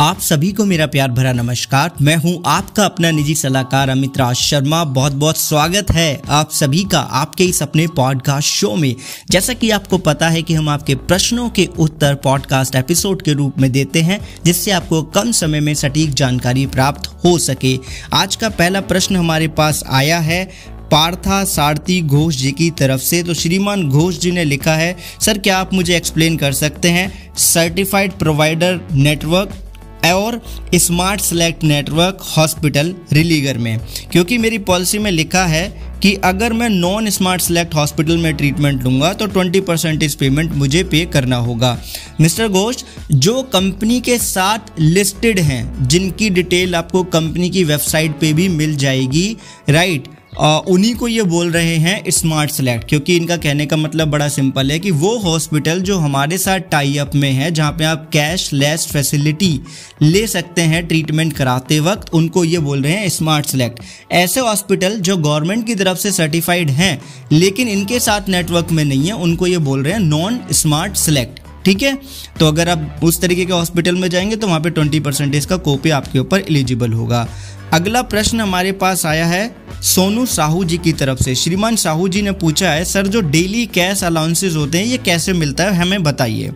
आप सभी को मेरा प्यार भरा नमस्कार। मैं हूँ आपका अपना निजी सलाहकार अमित राज शर्मा। बहुत बहुत स्वागत है आप सभी का आपके इस अपने पॉडकास्ट शो में। जैसा कि आपको पता है कि हम आपके प्रश्नों के उत्तर पॉडकास्ट एपिसोड के रूप में देते हैं, जिससे आपको कम समय में सटीक जानकारी प्राप्त हो सके। आज का पहला प्रश्न हमारे पास आया है, पार्था सारथी घोष जी की तरफ़ से। तो श्रीमान घोष जी ने लिखा है, सर, क्या आप मुझे एक्सप्लेन कर सकते हैं? सर्टिफाइड प्रोवाइडर नेटवर्क और smart select network hospital Religare में। क्योंकि मेरी पॉलिसी में लिखा है कि अगर मैं नॉन स्मार्ट सेलेक्ट हॉस्पिटल में ट्रीटमेंट लूँगा तो 20 परसेंटेज पेमेंट मुझे पे करना होगा। मिस्टर घोष, जो कंपनी के साथ लिस्टेड हैं, जिनकी डिटेल आपको कंपनी की वेबसाइट पे भी मिल जाएगी राइट उन्हीं को ये बोल रहे हैं स्मार्ट सेलेक्ट क्योंकि इनका कहने का मतलब बड़ा सिंपल है कि वो हॉस्पिटल जो हमारे साथ टाई अप में है, जहाँ पे आप कैश लेस फैसिलिटी ले सकते हैं ट्रीटमेंट कराते वक्त, उनको ये बोल रहे हैं स्मार्ट सेलेक्ट ऐसे हॉस्पिटल जो गवर्नमेंट की तरफ़ से सर्टिफाइड हैं, लेकिन इनके साथ नेटवर्क में नहीं है, उनको ये बोल रहे हैं नॉन स्मार्ट सेलेक्ट ठीक है? तो अगर आप उस तरीके के हॉस्पिटल में जाएँगे तो वहाँ पे ट्वेंटी परसेंटेज का कोपे आपके ऊपर एलिजिबल होगा. अगला प्रश्न हमारे पास आया है, सोनू साहू जी की तरफ़ से। श्रीमान साहू जी ने पूछा है, सर, जो डेली कैश अलाउंसेज होते हैं, ये कैसे मिलता है? हमें बताइए।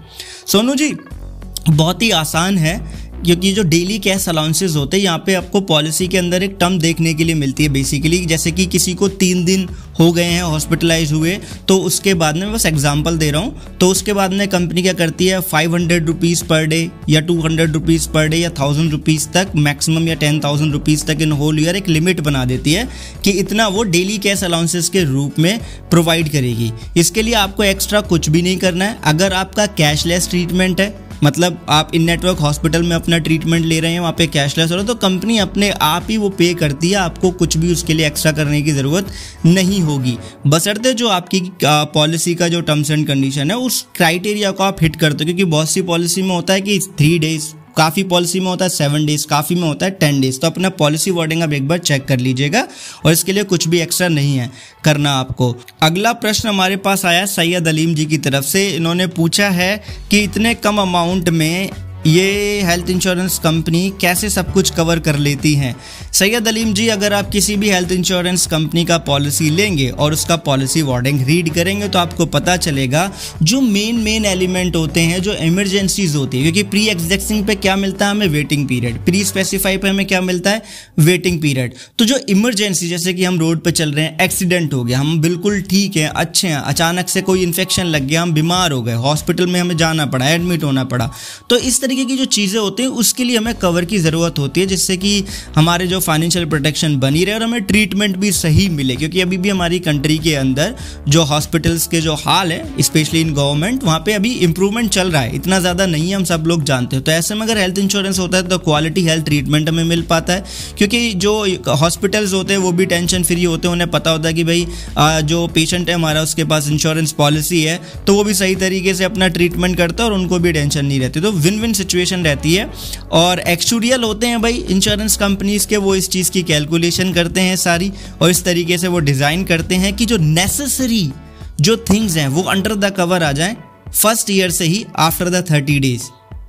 सोनू जी, बहुत ही आसान है। क्योंकि जो डेली कैश अलाउंसेज होते हैं, यहाँ पे आपको पॉलिसी के अंदर एक टर्म देखने के लिए मिलती है बेसिकली जैसे कि किसी को तीन दिन हो गए हैं हॉस्पिटलाइज हुए तो उसके बाद में बस एग्जांपल दे रहा हूँ। तो उसके बाद में कंपनी क्या करती है? Five hundred rupees per day या two hundred rupees per day या थाउज़ेंड रुपीज़ तक मैक्सिमम या टेन थाउज़ेंड रुपीज़ तक इन होल ईयर एक लिमिट बना देती है कि इतना वो डेली कैश अलाउंसेस के रूप में प्रोवाइड करेगी। इसके लिए आपको एक्स्ट्रा कुछ भी नहीं करना है। अगर आपका कैशलेस ट्रीटमेंट है मतलब आप इन नेटवर्क हॉस्पिटल में अपना ट्रीटमेंट ले रहे हैं, वहाँ पे कैशलेस हो रहा है तो कंपनी अपने आप ही वो पे करती है, आपको कुछ भी उसके लिए एक्स्ट्रा करने की ज़रूरत नहीं होगी। बसरते जो आपकी पॉलिसी का जो टर्म्स एंड कंडीशन है, उस क्राइटेरिया को आप हिट करते हो, क्योंकि बहुत सी पॉलिसी में होता है कि थ्री डेज़ काफ़ी पॉलिसी में होता है सेवन डेज़, काफ़ी में होता है टेन डेज़। तो अपना पॉलिसी वर्डिंग आप एक बार चेक कर लीजिएगा और इसके लिए कुछ भी एक्स्ट्रा नहीं है करना आपको। अगला प्रश्न हमारे पास आया सैयद अलीम जी की तरफ़ से। इन्होंने पूछा है कि इतने कम अमाउंट में ये हेल्थ इंश्योरेंस कंपनी कैसे सब कुछ कवर कर लेती हैं? सैयद अलीम जी, अगर आप किसी भी हेल्थ इंश्योरेंस कंपनी का पॉलिसी लेंगे और उसका पॉलिसी वार्डिंग रीड करेंगे तो आपको पता चलेगा जो मेन मेन एलिमेंट होते हैं, जो इमरजेंसीज होती है, क्योंकि प्री एग्जेक्सिंग पे क्या मिलता है हमें? वेटिंग पीरियड प्री स्पेसिफाई पे हमें क्या मिलता है? वेटिंग पीरियड तो जो इमरजेंसी जैसे कि हम रोड पर चल रहे हैं एक्सीडेंट हो गया, हम बिल्कुल ठीक हैं, अच्छे हैं, अचानक से कोई इन्फेक्शन लग गया, हम बीमार हो गए हॉस्पिटल में हमें जाना पड़ा एडमिट होना पड़ा तो इस तरीके की जो चीज़ें होती हैं, उसके लिए हमें कवर की ज़रूरत होती है, जिससे कि हमारे जो फाइनेंशियल प्रोटेक्शन बनी रहे और हमें ट्रीटमेंट भी सही मिले, क्योंकि अभी भी हमारी कंट्री के अंदर जो हॉस्पिटल्स के जो हाल है स्पेशली इन गवर्नमेंट वहाँ पे अभी इंप्रूवमेंट चल रहा है। इतना ज़्यादा नहीं है, हम सब लोग जानते हो। तो ऐसे में अगर हेल्थ इंश्योरेंस होता है तो क्वालिटी हेल्थ ट्रीटमेंट हमें मिल पाता है, क्योंकि जो हॉस्पिटल्स होते हैं, वो भी टेंशन फ्री होते हैं। उन्हें पता होता है कि भाई जो पेशेंट है हमारा, उसके पास इंश्योरेंस पॉलिसी है तो वो भी सही तरीके से अपना ट्रीटमेंट करता है और उनको भी टेंशन नहीं रहती। तो विन विन सिचुएशन रहती है और एक्चुरियल होते हैं भाई इंश्योरेंस कंपनीज़ के, वो इस चीज़ की कैलकुलेशन करते हैं सारी और इस तरीके से वो डिज़ाइन करते हैं कि जो नेसेसरी जो थिंग्स हैं, वो अंडर द कवर आ जाएँ फ़र्स्ट ईयर से ही after the thirty days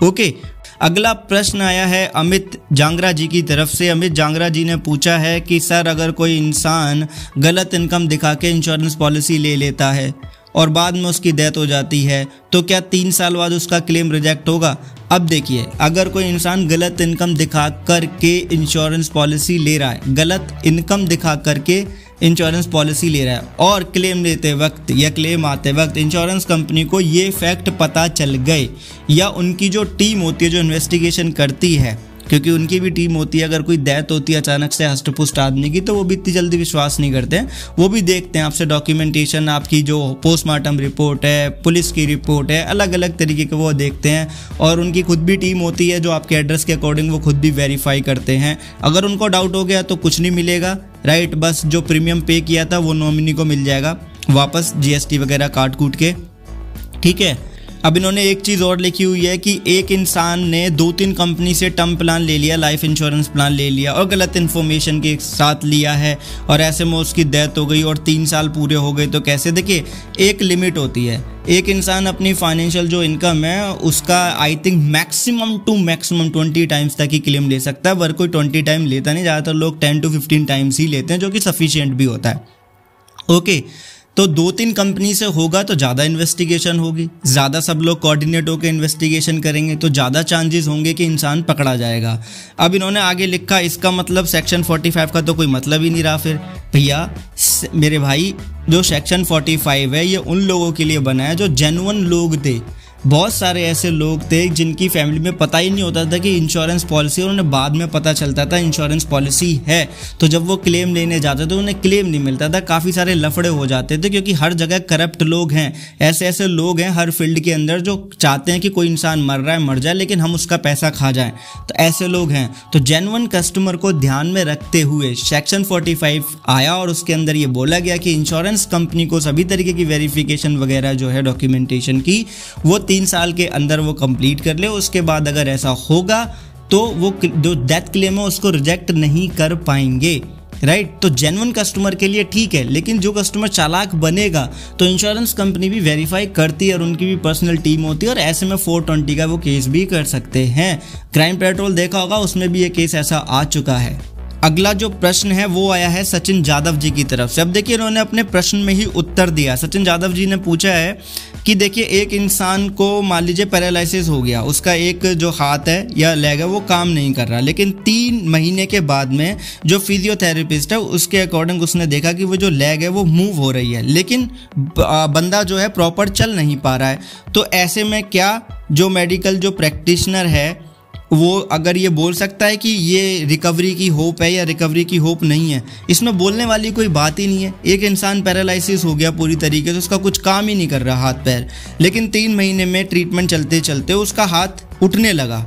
okay अगला प्रश्न आया है अमित जांगरा जी की तरफ़ से। अमित जांगरा जी ने पूछा है कि, सर, अगर कोई इंसान गलत इनकम दिखा के इंश्योरेंस पॉलिसी ले लेता है और बाद में उसकी डेथ हो जाती है तो क्या तीन साल बाद उसका क्लेम रिजेक्ट होगा? अब देखिए, अगर कोई इंसान गलत इनकम दिखा करके इंश्योरेंस पॉलिसी ले रहा है, गलत इनकम दिखा करके इंश्योरेंस पॉलिसी ले रहा है, और क्लेम लेते वक्त या क्लेम आते वक्त इंश्योरेंस कंपनी को ये फैक्ट पता चल गए, या उनकी जो टीम होती है, जो इन्वेस्टिगेशन करती है क्योंकि उनकी भी टीम होती है, अगर कोई डेथ होती है अचानक से हष्टपुष्ट आदमी की तो वो भी इतनी जल्दी विश्वास नहीं करते हैं। वो भी देखते हैं आपसे डॉक्यूमेंटेशन आपकी जो पोस्टमार्टम रिपोर्ट है, पुलिस की रिपोर्ट है अलग अलग तरीके के वो देखते हैं। और उनकी खुद भी टीम होती है जो आपके एड्रेस के अकॉर्डिंग वो खुद भी वेरीफाई करते हैं। अगर उनको डाउट हो गया तो कुछ नहीं मिलेगा राइट बस जो प्रीमियम पे किया था वो नॉमिनी को मिल जाएगा। वापस जीएसटी वगैरह काट कूट के, ठीक है? अब इन्होंने एक चीज़ और लिखी हुई है कि एक इंसान ने दो तीन कंपनी से टर्म प्लान ले लिया लाइफ इंश्योरेंस प्लान ले लिया और गलत इन्फॉर्मेशन के साथ लिया है और ऐसे में उसकी डेथ हो गई और तीन साल पूरे हो गए तो कैसे? देखिए एक लिमिट होती है। एक इंसान अपनी फाइनेंशियल जो इनकम है उसका I think maximum to maximum twenty times तक ही क्लेम ले सकता है। वर कोई ट्वेंटी टाइम लेता नहीं ज़्यादातर लोग टेन टू फिफ्टीन टाइम्स ही लेते हैं जो कि सफिशियंट भी होता है। ओके okay, तो दो तीन कंपनी से होगा तो ज़्यादा इन्वेस्टिगेशन होगी। ज़्यादा सब लोग कोऑर्डिनेट होकर इन्वेस्टिगेशन करेंगे तो ज़्यादा चांसेस होंगे कि इंसान पकड़ा जाएगा। अब इन्होंने आगे लिखा, इसका मतलब सेक्शन 45 का तो कोई मतलब ही नहीं रहा फिर। भैया मेरे भाई, जो सेक्शन 45 है, ये उन लोगों के लिए बना है जो जेनुअन लोग थे। बहुत सारे ऐसे लोग थे जिनकी फैमिली में पता ही नहीं होता था कि इंश्योरेंस पॉलिसी उन्हें बाद में पता चलता था इंश्योरेंस पॉलिसी है। तो जब वो क्लेम लेने जाते थे, उन्हें क्लेम नहीं मिलता था। काफ़ी सारे लफड़े हो जाते थे, क्योंकि हर जगह करप्ट लोग हैं। ऐसे ऐसे लोग हैं हर फ़ील्ड के अंदर जो चाहते हैं कि कोई इंसान मर रहा है, मर जाए, लेकिन हम उसका पैसा खा जाएँ। तो ऐसे लोग हैं। तो जेनवन कस्टमर को ध्यान में रखते हुए सेक्शन 45 आया, और उसके अंदर ये बोला गया कि इंश्योरेंस कंपनी को सभी तरीके की वेरिफिकेशन वगैरह जो है डॉक्यूमेंटेशन की, वो तीन साल के अंदर वो कंप्लीट कर ले, उसके बाद अगर ऐसा होगा तो वो जो डेथ क्लेम है, उसको रिजेक्ट नहीं कर पाएँगे राइट right? तो जेनवन कस्टमर के लिए ठीक है, लेकिन जो कस्टमर चालाक बनेगा तो इंश्योरेंस कंपनी भी वेरीफाई करती है और उनकी भी पर्सनल टीम होती है और ऐसे में 420 का वो केस भी कर सकते हैं क्राइम पेट्रोल देखा होगा, उसमें भी ये केस ऐसा आ चुका है अगला जो प्रश्न है, वो आया है सचिन जादव जी की तरफ़ से। अब देखिए उन्होंने अपने प्रश्न में ही उत्तर दिया। सचिन जादव जी ने पूछा है कि देखिए, एक इंसान को मान लीजिए पैरालिसिस हो गया, उसका एक जो हाथ है या लेग है, वो काम नहीं कर रहा। लेकिन तीन महीने के बाद में जो फिजियोथेरेपिस्ट है, उसके अकॉर्डिंग उसने देखा कि वो जो लेग है, वो मूव हो रही है। लेकिन बंदा जो है प्रॉपर चल नहीं पा रहा है। तो ऐसे में क्या जो मेडिकल जो प्रैक्टिशनर है वो अगर ये बोल सकता है कि ये रिकवरी की होप है या रिकवरी की होप नहीं है, इसमें बोलने वाली कोई बात ही नहीं है। एक इंसान पैरालिसिस हो गया पूरी तरीके से तो उसका कुछ काम ही नहीं कर रहा हाथ पैर। लेकिन तीन महीने में ट्रीटमेंट चलते चलते उसका हाथ उठने लगा।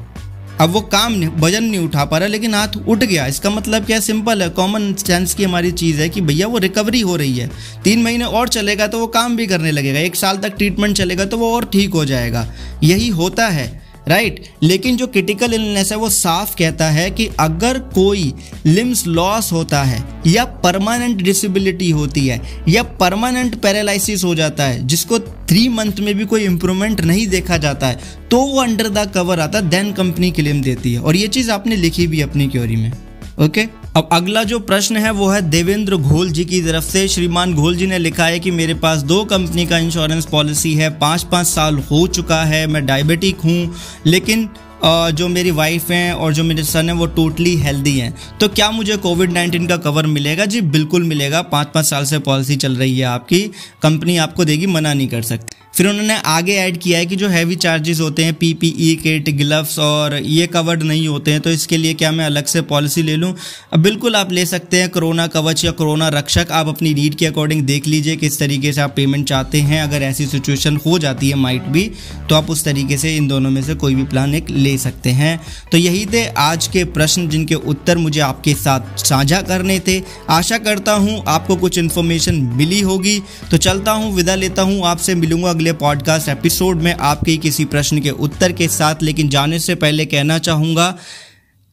अब वो काम नहीं, वज़न नहीं उठा पा रहा, लेकिन हाथ उठ गया। इसका मतलब क्या सिंपल है? कॉमन सेंस की हमारी चीज़ है कि भैया वो रिकवरी हो रही है। तीन महीने और चलेगा तो वो काम भी करने लगेगा। एक साल तक ट्रीटमेंट चलेगा तो वो और ठीक हो जाएगा। यही होता है। राइट लेकिन जो क्रिटिकल इलनेस है, वो साफ़ कहता है कि अगर कोई लिम्स लॉस होता है, या परमानेंट डिसेबिलिटी होती है, या परमानेंट पैरालिसिस हो जाता है, जिसको थ्री मंथ में भी कोई इंप्रूवमेंट नहीं देखा जाता है तो वो अंडर द कवर आता है देन कंपनी क्लेम देती है। और ये चीज़ आपने लिखी भी अपनी क्योरी में। Okay okay? अब अगला जो प्रश्न है वो है देवेंद्र घोल जी की तरफ़ से। श्रीमान घोल जी ने लिखा है कि मेरे पास दो कंपनी का इंश्योरेंस पॉलिसी है पाँच पाँच साल हो चुका है, मैं डायबिटिक हूँ, लेकिन जो मेरी वाइफ हैं और जो मेरे सन हैं वो टोटली हेल्दी हैं। तो क्या मुझे कोविड नाइन्टीन का कवर मिलेगा? जी, बिल्कुल मिलेगा। पाँच पाँच साल से पॉलिसी चल रही है आपकी। कंपनी आपको देगी, मना नहीं कर सकती। फिर उन्होंने आगे ऐड किया है कि जो हैवी चार्जेस होते हैं पीपीई किट ग्लव्स और ये कवर्ड नहीं होते हैं तो इसके लिए क्या मैं अलग से पॉलिसी ले लूँ? बिल्कुल आप ले सकते हैं कोरोना कवच या कोरोना रक्षक। आप अपनी नीड के अकॉर्डिंग देख लीजिए किस तरीके से आप पेमेंट चाहते हैं। अगर ऐसी सिचुएशन हो जाती है माइट भी तो आप उस तरीके से इन दोनों में से कोई भी प्लान एक ले सकते हैं। तो यही थे आज के प्रश्न जिनके उत्तर मुझे आपके साथ साझा करने थे। आशा करता हूँ आपको कुछ इन्फॉर्मेशन मिली होगी। तो चलता हूँ, विदा लेता हूँ। आपसे मिलूँगा अगले पॉडकास्ट एपिसोड में आपके किसी प्रश्न के उत्तर के साथ, लेकिन जाने से पहले कहना चाहूँगा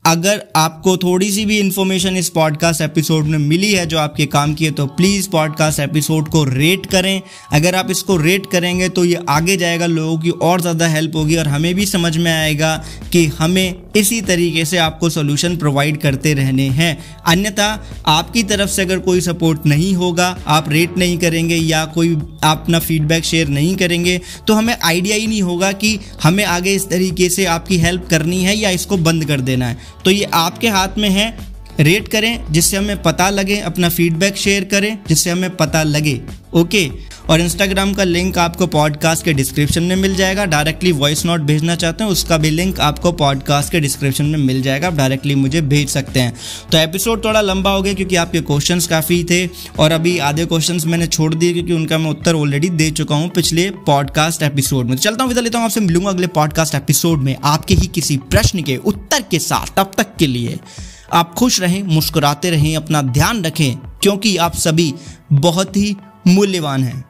अगर आपको थोड़ी सी भी इन्फॉर्मेशन इस पॉडकास्ट एपिसोड में मिली है, जो आपके काम की है तो प्लीज़ पॉडकास्ट एपिसोड को रेट करें। अगर आप इसको रेट करेंगे तो ये आगे जाएगा, लोगों की और ज़्यादा हेल्प होगी और हमें भी समझ में आएगा कि हमें इसी तरीके से आपको सोल्यूशन प्रोवाइड करते रहने हैं। अन्यथा, आपकी तरफ़ से अगर कोई सपोर्ट नहीं होगा, आप रेट नहीं करेंगे या कोई आप अपना फीडबैक शेयर नहीं करेंगे तो हमें आइडिया ही नहीं होगा कि हमें आगे इस तरीके से आपकी हेल्प करनी है या इसको बंद कर देना है। तो ये आपके हाथ में है। रेट करें, जिससे हमें पता लगे, अपना फीडबैक शेयर करें, जिससे हमें पता लगे। ओके और इंस्टाग्राम का लिंक आपको पॉडकास्ट के डिस्क्रिप्शन में मिल जाएगा। डायरेक्टली वॉइस नोट भेजना चाहते हैं, उसका भी लिंक आपको पॉडकास्ट के डिस्क्रिप्शन में मिल जाएगा। आप डायरेक्टली मुझे भेज सकते हैं। तो एपिसोड थोड़ा लंबा हो गया क्योंकि आपके क्वेश्चन काफ़ी थे और अभी आधे क्वेश्चन मैंने छोड़ दिए क्योंकि उनका मैं उत्तर ऑलरेडी दे चुका हूँ पिछले पॉडकास्ट एपिसोड में। चलता हूँ, विदा लेता हूँ आपसे, मिलूँगा अगले पॉडकास्ट एपिसोड में आपके ही किसी प्रश्न के उत्तर के साथ। तब तक के लिए आप खुश रहें, मुस्कुराते रहें, अपना ध्यान रखें, क्योंकि आप सभी बहुत ही मूल्यवान हैं।